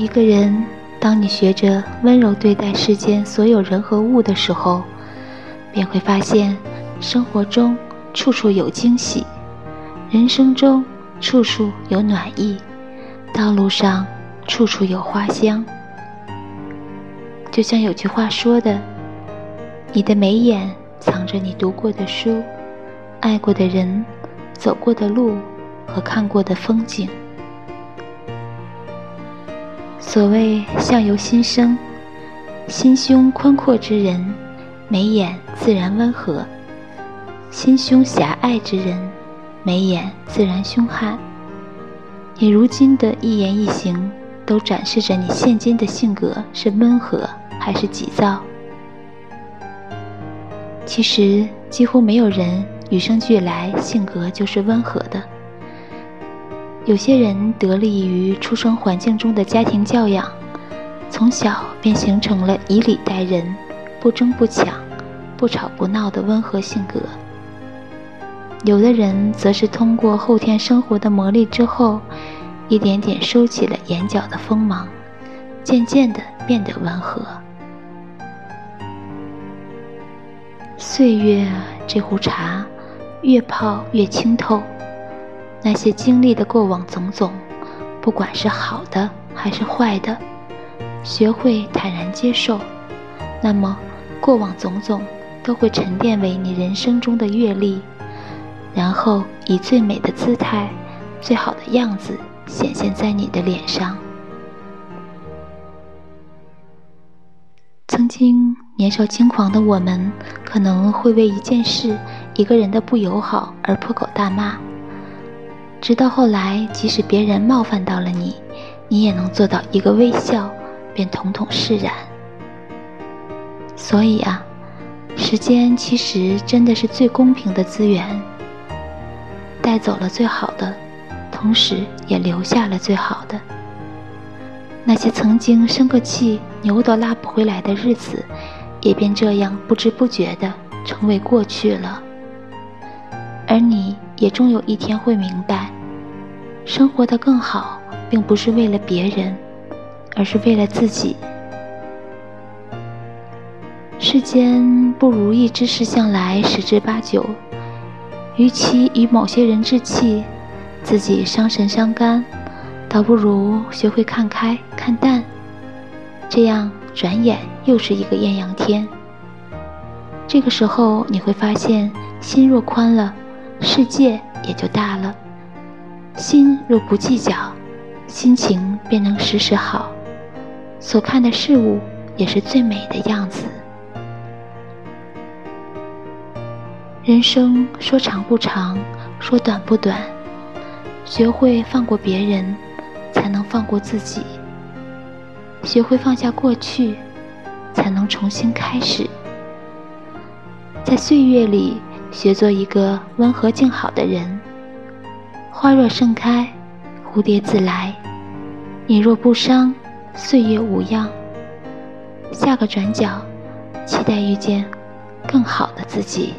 一个人，当你学着温柔对待世间所有人和物的时候，便会发现，生活中处处有惊喜，人生中处处有暖意，道路上处处有花香。就像有句话说的：“你的眉眼藏着你读过的书、爱过的人、走过的路和看过的风景。”所谓相由心生，心胸宽阔之人，眉眼自然温和；心胸狭隘之人，眉眼自然凶悍。你如今的一言一行，都展示着你现今的性格是温和还是急躁。其实，几乎没有人与生俱来性格就是温和的。有些人得力于出生环境中的家庭教养，从小便形成了以礼待人、不争不抢、不吵不闹的温和性格。有的人则是通过后天生活的磨砺之后，一点点收起了眼角的锋芒，渐渐的变得温和。岁月这壶茶，越泡越清透。那些经历的过往种种，不管是好的还是坏的，学会坦然接受，那么过往种种都会沉淀为你人生中的阅历，然后以最美的姿态、最好的样子显现在你的脸上。曾经年少轻狂的我们，可能会为一件事、一个人的不友好而破口大骂。直到后来，即使别人冒犯到了你，你也能做到一个微笑，便统统释然。所以啊，时间其实真的是最公平的资源，带走了最好的，同时也留下了最好的。那些曾经生个气牛都拉不回来的日子，也便这样不知不觉的成为过去了。而你。也终有一天会明白，生活的更好，并不是为了别人，而是为了自己。世间不如意之事，向来十之八九。与其与某些人置气，自己伤神伤肝，倒不如学会看开、看淡。这样，转眼又是一个艳阳天。这个时候，你会发现，心若宽了。世界也就大了，心若不计较，心情便能时时好，所看的事物也是最美的样子。人生说长不长，说短不短，学会放过别人，才能放过自己；学会放下过去，才能重新开始。在岁月里。学做一个温和静好的人。花若盛开，蝴蝶自来。你若不伤，岁月无恙。下个转角，期待遇见更好的自己。